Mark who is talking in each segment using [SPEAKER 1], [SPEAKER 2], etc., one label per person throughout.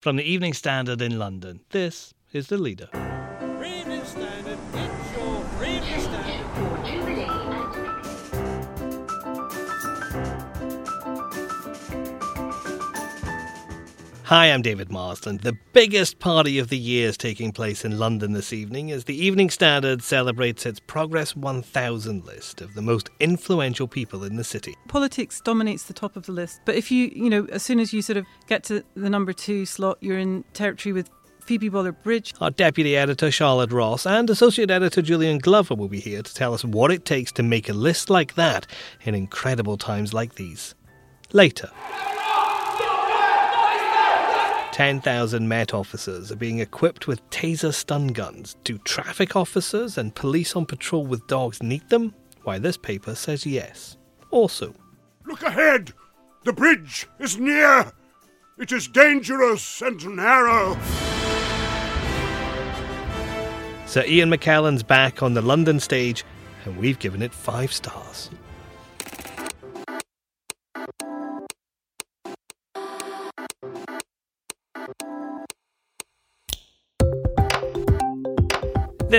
[SPEAKER 1] From the Evening Standard in London, this is The Leader. Hi, I'm David Marsland. The biggest party of the year is taking place in London this evening as the Evening Standard celebrates its Progress 1000 list of the most influential people in the city.
[SPEAKER 2] politics dominates the top of the list. But if you, you know, as soon as you sort of get to the number two slot, you're in territory with Phoebe Waller Bridge.
[SPEAKER 1] Our deputy editor Charlotte Ross and associate editor Julian Glover will be here to tell us what it takes to make a list like that in incredible times like these. Later. 10,000 Met officers are being equipped with taser stun guns. Do traffic officers and police on patrol with dogs need them? Why, this paper says yes. Also,
[SPEAKER 3] Look ahead! The bridge is near! It is dangerous and narrow!
[SPEAKER 1] Sir Ian McKellen's back on the London stage, and we've given it five stars.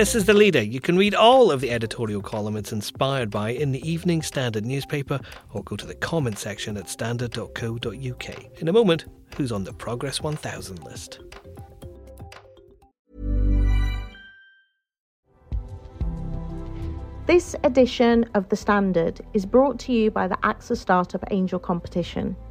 [SPEAKER 1] This is The Leader. You can read all of the editorial column it's inspired by in the Evening Standard newspaper or go to the comment section at standard.co.uk. In a moment, who's on the Progress 1000 list?
[SPEAKER 4] This edition of The Standard is brought to you by the AXA Startup Angel Competition.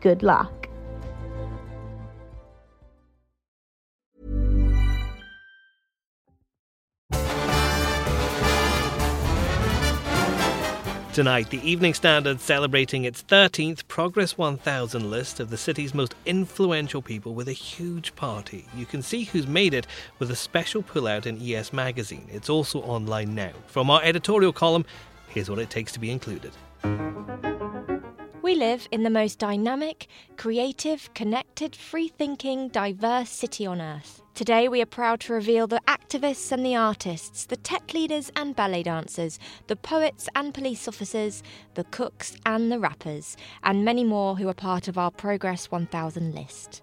[SPEAKER 4] Good luck.
[SPEAKER 1] Tonight, the Evening Standard celebrating its 13th Progress 1000 list of the city's most influential people with a huge party. You can see who's made it with a special pullout in ES Magazine. It's also online now. From our editorial column, here's what it takes to be included.
[SPEAKER 5] We live in the most dynamic, creative, connected, free thinking, diverse city on earth. Today, we are proud to reveal the activists and the artists, the tech leaders and ballet dancers, the poets and police officers, the cooks and the rappers, and many more who are part of our Progress 1000 list.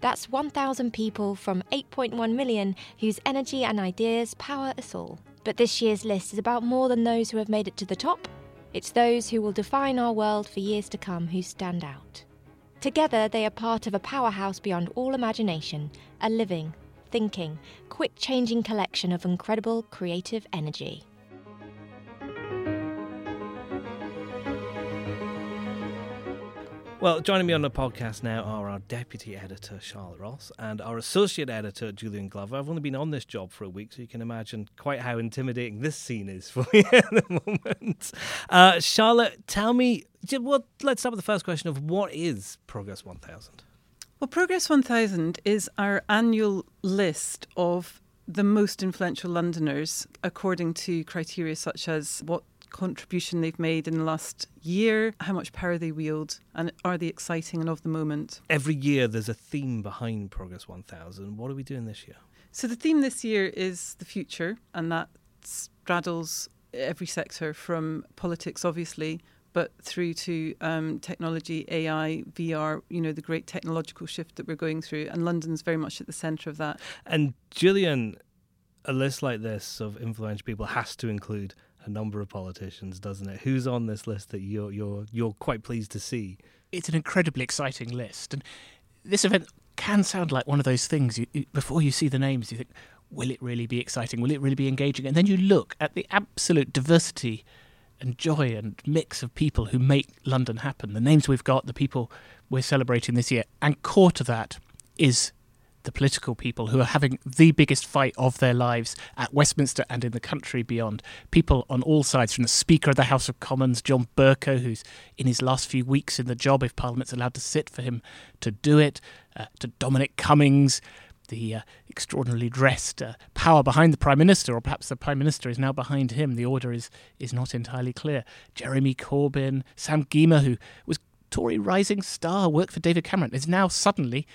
[SPEAKER 5] That's 1,000 people from 8.1 million whose energy and ideas power us all. But this year's list is about more than those who have made it to the top. It's those who will define our world for years to come who stand out. Together, they are part of a powerhouse beyond all imagination, a living, thinking, quick changing collection of incredible creative energy.
[SPEAKER 1] Well, joining me on the podcast now are our deputy editor, Charlotte Ross, and our associate editor, Julian Glover. I've only been on this job for a week, so you can imagine quite how intimidating this scene is for me at the moment. Uh, Charlotte, tell me, well, let's start with the first question of what is Progress 1000?
[SPEAKER 2] Well, Progress 1000 is our annual list of the most influential Londoners according to criteria such as what contribution they've made in the last year, how much power they wield, and are they exciting and of the moment.
[SPEAKER 1] Every year there's a theme behind Progress 1000. What are we doing this year?
[SPEAKER 2] So the theme this year is the future, and that straddles every sector from politics, obviously, but through to um, technology, AI, VR, you know, the great technological shift that we're going through. And London's very much at the centre of that.
[SPEAKER 1] And Julian, a list like this of influential people has to include a number of politicians, doesn't it? Who's on this list that you're you're you're quite pleased to see?
[SPEAKER 6] it's an incredibly exciting list. And this event can sound like one of those things. You, you, before you see the names, you think, will it really be exciting? Will it really be engaging? And then you look at the absolute diversity and joy and mix of people who make London happen. The names we've got, the people we're celebrating this year, and core to that is the political people who are having the biggest fight of their lives at Westminster and in the country beyond. People on all sides, from the Speaker of the House of Commons, John Bercow, who's in his last few weeks in the job, if Parliament's allowed to sit for him to do it, uh, to Dominic Cummings, the uh, extraordinarily dressed uh, power behind the Prime Minister, or perhaps the Prime Minister is now behind him. The order is, is not entirely clear. Jeremy Corbyn, Sam Gyimah, who was Tory rising star, worked for David Cameron, is now suddenly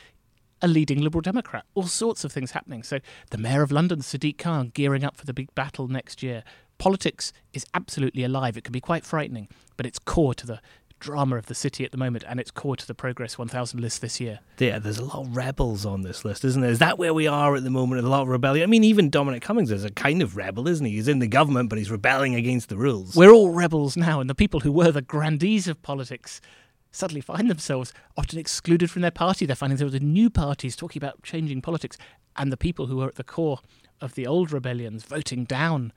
[SPEAKER 6] a leading Liberal Democrat. All sorts of things happening. So the Mayor of London, Sadiq Khan, gearing up for the big battle next year. Politics is absolutely alive. It can be quite frightening, but it's core to the drama of the city at the moment, and it's core to the Progress 1000 list this year.
[SPEAKER 1] Yeah, there's a lot of rebels on this list, isn't there? Is that where we are at the moment? A lot of rebellion. I mean, even Dominic Cummings is a kind of rebel, isn't he? He's in the government, but he's rebelling against the rules.
[SPEAKER 6] We're all rebels now, and the people who were the grandees of politics suddenly find themselves often excluded from their party. They're finding themselves in new parties talking about changing politics, and the people who are at the core of the old rebellions voting down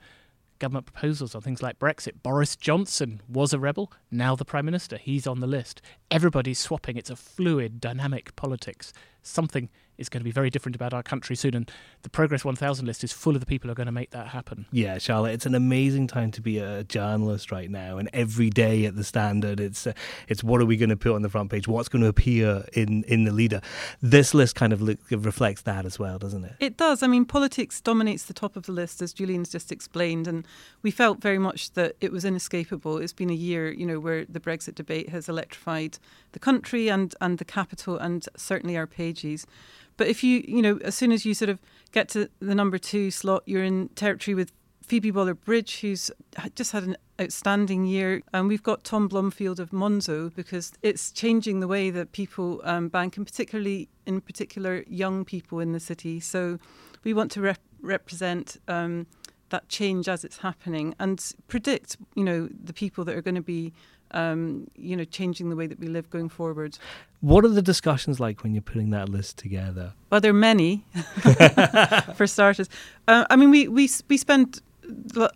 [SPEAKER 6] government proposals on things like Brexit. Boris Johnson was a rebel, now the Prime Minister. He's on the list. Everybody's swapping. It's a fluid, dynamic politics. Something is going to be very different about our country soon, and the Progress 1000 list is full of the people who are going to make that happen.
[SPEAKER 1] Yeah, Charlotte, it's an amazing time to be a journalist right now, and every day at the Standard, it's uh, it's what are we going to put on the front page? What's going to appear in in the leader? This list kind of look, reflects that as well, doesn't it?
[SPEAKER 2] It does. I mean, politics dominates the top of the list, as Julian's just explained, and we felt very much that it was inescapable. It's been a year, you know, where the Brexit debate has electrified the country and and the capital, and certainly our pages. But if you, you know, as soon as you sort of get to the number two slot, you're in territory with Phoebe Waller Bridge, who's just had an outstanding year. And we've got Tom Blomfield of Monzo because it's changing the way that people um, bank, and particularly in particular young people in the city. So we want to rep- represent um, that change as it's happening and predict, you know, the people that are going to be um, you know, changing the way that we live going forward.
[SPEAKER 1] What are the discussions like when you're putting that list together?
[SPEAKER 2] Well, there are many, for starters. Uh, I mean, we, we, we spend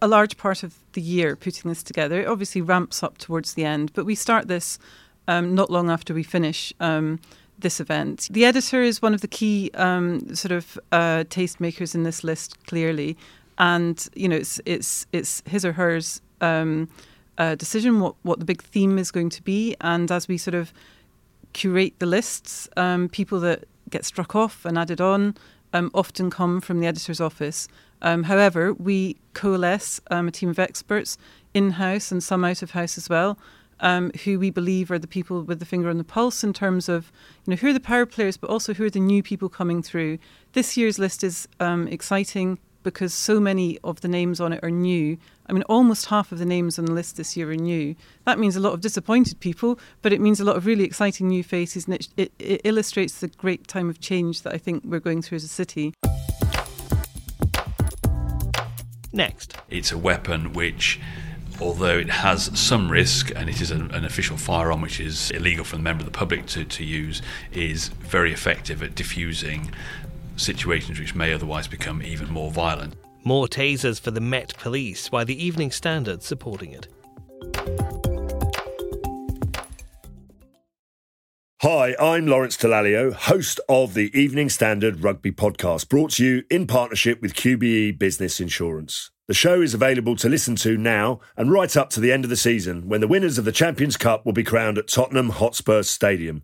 [SPEAKER 2] a large part of the year putting this together. It obviously ramps up towards the end, but we start this um, not long after we finish um, this event. The editor is one of the key um, sort of uh, tastemakers in this list, clearly, and you know it's it's it's his or hers um, uh, decision what what the big theme is going to be, and as we sort of curate the lists, um, people that get struck off and added on um, often come from the editor's office. Um, however, we coalesce um, a team of experts in house and some out of house as well. Um, who we believe are the people with the finger on the pulse in terms of, you know, who are the power players, but also who are the new people coming through. This year's list is um, exciting because so many of the names on it are new. I mean, almost half of the names on the list this year are new. That means a lot of disappointed people, but it means a lot of really exciting new faces, and it, it, it illustrates the great time of change that I think we're going through as a city.
[SPEAKER 1] Next.
[SPEAKER 7] It's a weapon which although it has some risk and it is an, an, official firearm which is illegal for the member of the public to, to use, is very effective at diffusing situations which may otherwise become even more violent.
[SPEAKER 1] More tasers for the Met Police, while the Evening Standard supporting it.
[SPEAKER 8] Hi, I'm Lawrence Dallaglio, host of the Evening Standard Rugby Podcast, brought to you in partnership with QBE Business Insurance. The show is available to listen to now and right up to the end of the season when the winners of the Champions Cup will be crowned at Tottenham Hotspur Stadium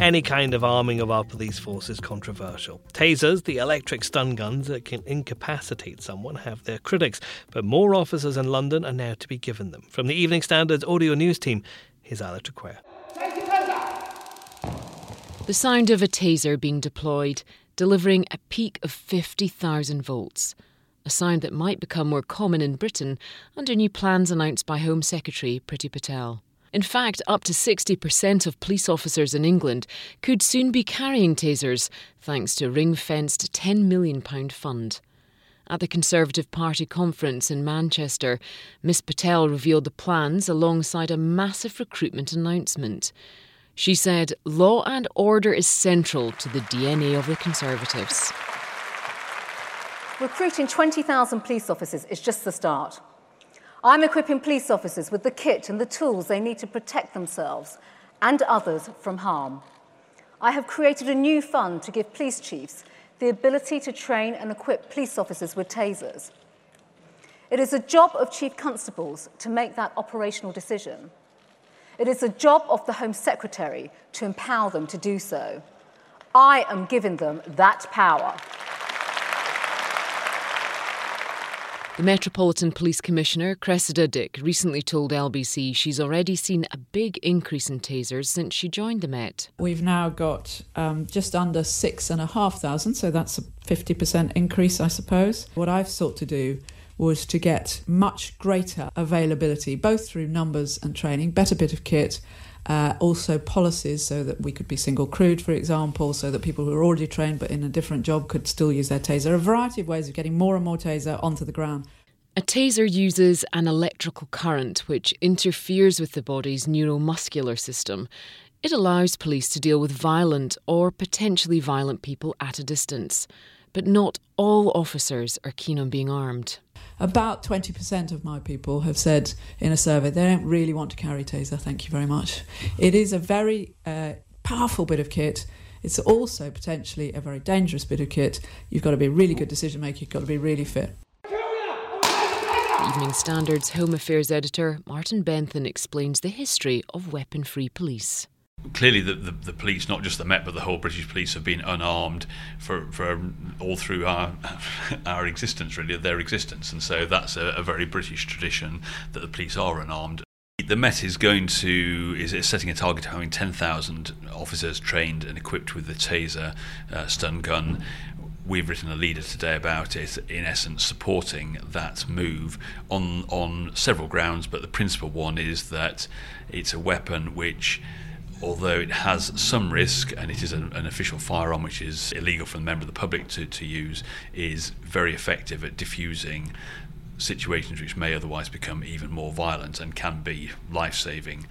[SPEAKER 1] Any kind of arming of our police force is controversial. Tasers, the electric stun guns that can incapacitate someone, have their critics, but more officers in London are now to be given them. From the Evening Standard's audio news team, here's Alex Traquair.
[SPEAKER 9] The sound of a taser being deployed, delivering a peak of 50,000 volts. A sound that might become more common in Britain under new plans announced by Home Secretary Priti Patel. In fact, up to 60% of police officers in England could soon be carrying tasers, thanks to a ring fenced £10 million fund. At the Conservative Party conference in Manchester, Miss Patel revealed the plans alongside a massive recruitment announcement. She said law and order is central to the DNA of the Conservatives.
[SPEAKER 10] Recruiting 20,000 police officers is just the start. I'm equipping police officers with the kit and the tools they need to protect themselves and others from harm. I have created a new fund to give police chiefs the ability to train and equip police officers with tasers. It is the job of chief constables to make that operational decision. It is the job of the Home Secretary to empower them to do so. I am giving them that power.
[SPEAKER 9] The Metropolitan Police Commissioner, Cressida Dick, recently told LBC she's already seen a big increase in tasers since she joined the Met.
[SPEAKER 11] We've now got um, just under six and a half thousand, so that's a 50% increase, I suppose. What I've sought to do was to get much greater availability, both through numbers and training, better bit of kit, uh, also policies so that we could be single crewed, for example, so that people who are already trained but in a different job could still use their taser. A variety of ways of getting more and more taser onto the ground.
[SPEAKER 9] A taser uses an electrical current which interferes with the body's neuromuscular system. It allows police to deal with violent or potentially violent people at a distance. But not all officers are keen on being armed.
[SPEAKER 11] About 20% of my people have said in a survey they don't really want to carry taser, thank you very much. It is a very uh, powerful bit of kit. It's also potentially a very dangerous bit of kit. You've got to be a really good decision maker, you've got to be really fit.
[SPEAKER 9] Evening Standard's Home Affairs editor Martin Bentham explains the history of weapon free police
[SPEAKER 7] clearly the, the, the, police, not just the Met, but the whole British police have been unarmed for, for all through our our existence, really, their existence. And so that's a, a very British tradition that the police are unarmed. The Met is going to is setting a target of having 10,000 officers trained and equipped with the Taser uh, stun gun. We've written a leader today about it, in essence, supporting that move on on several grounds. But the principal one is that it's a weapon which although it has some risk and it is an, an, official firearm which is illegal for the member of the public to, to use, is very effective at diffusing situations which may otherwise become even more violent and can be life saving.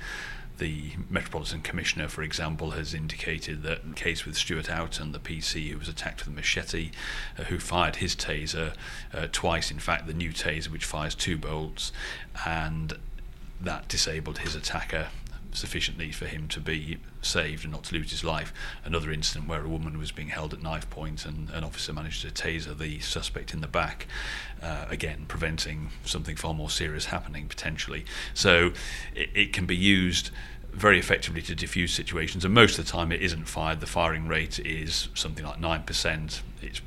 [SPEAKER 7] The Metropolitan Commissioner, for example, has indicated that in the case with Stuart Outten, the PC who was attacked with a machete, uh, who fired his taser uh, twice, in fact, the new taser, which fires two bolts, and that disabled his attacker sufficiently for him to be saved and not to lose his life. Another incident where a woman was being held at knife point and an officer managed to taser the suspect in the back, uh, again preventing something far more serious happening potentially. So it, it can be used very effectively to diffuse situations, and most of the time it isn't fired. The firing rate is something like 9%. It's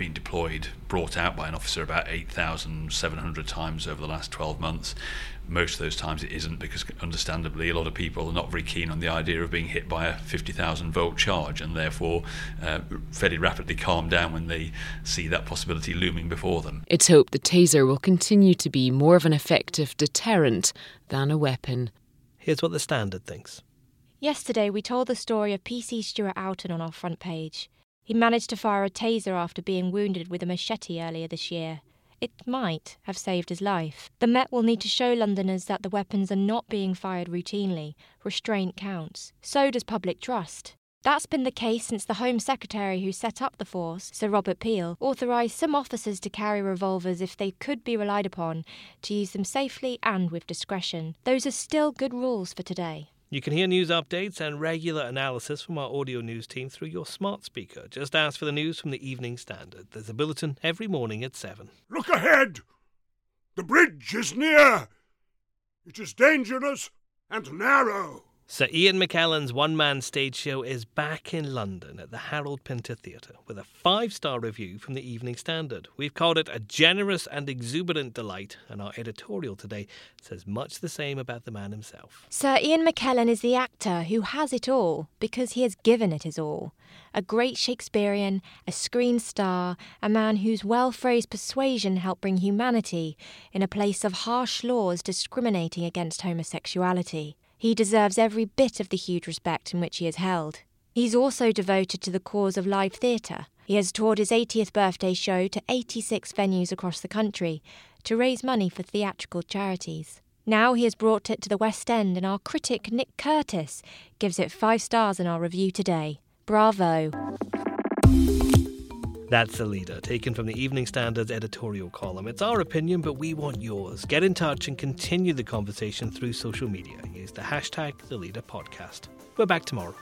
[SPEAKER 7] been deployed, brought out by an officer about 8,700 times over the last 12 months most of those times it isn't because understandably a lot of people are not very keen on the idea of being hit by a 50,000 volt charge and therefore uh, fairly rapidly calm down when they see that possibility looming before them.
[SPEAKER 9] It's hoped the taser will continue to be more of an effective deterrent than a weapon.
[SPEAKER 1] Here's what the Standard thinks.
[SPEAKER 5] Yesterday we told the story of PC Stuart Outten on our front page. He managed to fire a taser after being wounded with a machete earlier this year it might have saved his life. The Met will need to show Londoners that the weapons are not being fired routinely. Restraint counts. So does public trust. That's been the case since the Home Secretary who set up the force, Sir Robert Peel, authorised some officers to carry revolvers if they could be relied upon to use them safely and with discretion. Those are still good rules for today.
[SPEAKER 1] You can hear news updates and regular analysis from our audio news team through your smart speaker. Just ask for the news from the Evening Standard. There's a bulletin every morning at 7.
[SPEAKER 3] Look ahead! The bridge is near! It is dangerous and narrow.
[SPEAKER 1] Sir Ian McKellen's one man stage show is back in London at the Harold Pinter Theatre with a five star review from the Evening Standard. We've called it a generous and exuberant delight, and our editorial today says much the same about the man himself.
[SPEAKER 5] Sir Ian McKellen is the actor who has it all because he has given it his all. A great Shakespearean, a screen star, a man whose well phrased persuasion helped bring humanity in a place of harsh laws discriminating against homosexuality. He deserves every bit of the huge respect in which he is held. He's also devoted to the cause of live theatre. He has toured his 80th birthday show to 86 venues across the country to raise money for theatrical charities. Now he has brought it to the West End, and our critic Nick Curtis gives it five stars in our review today. Bravo.
[SPEAKER 1] That's the leader, taken from the Evening Standard's editorial column. It's our opinion, but we want yours. Get in touch and continue the conversation through social media. Use the hashtag The Leader Podcast. We're back tomorrow.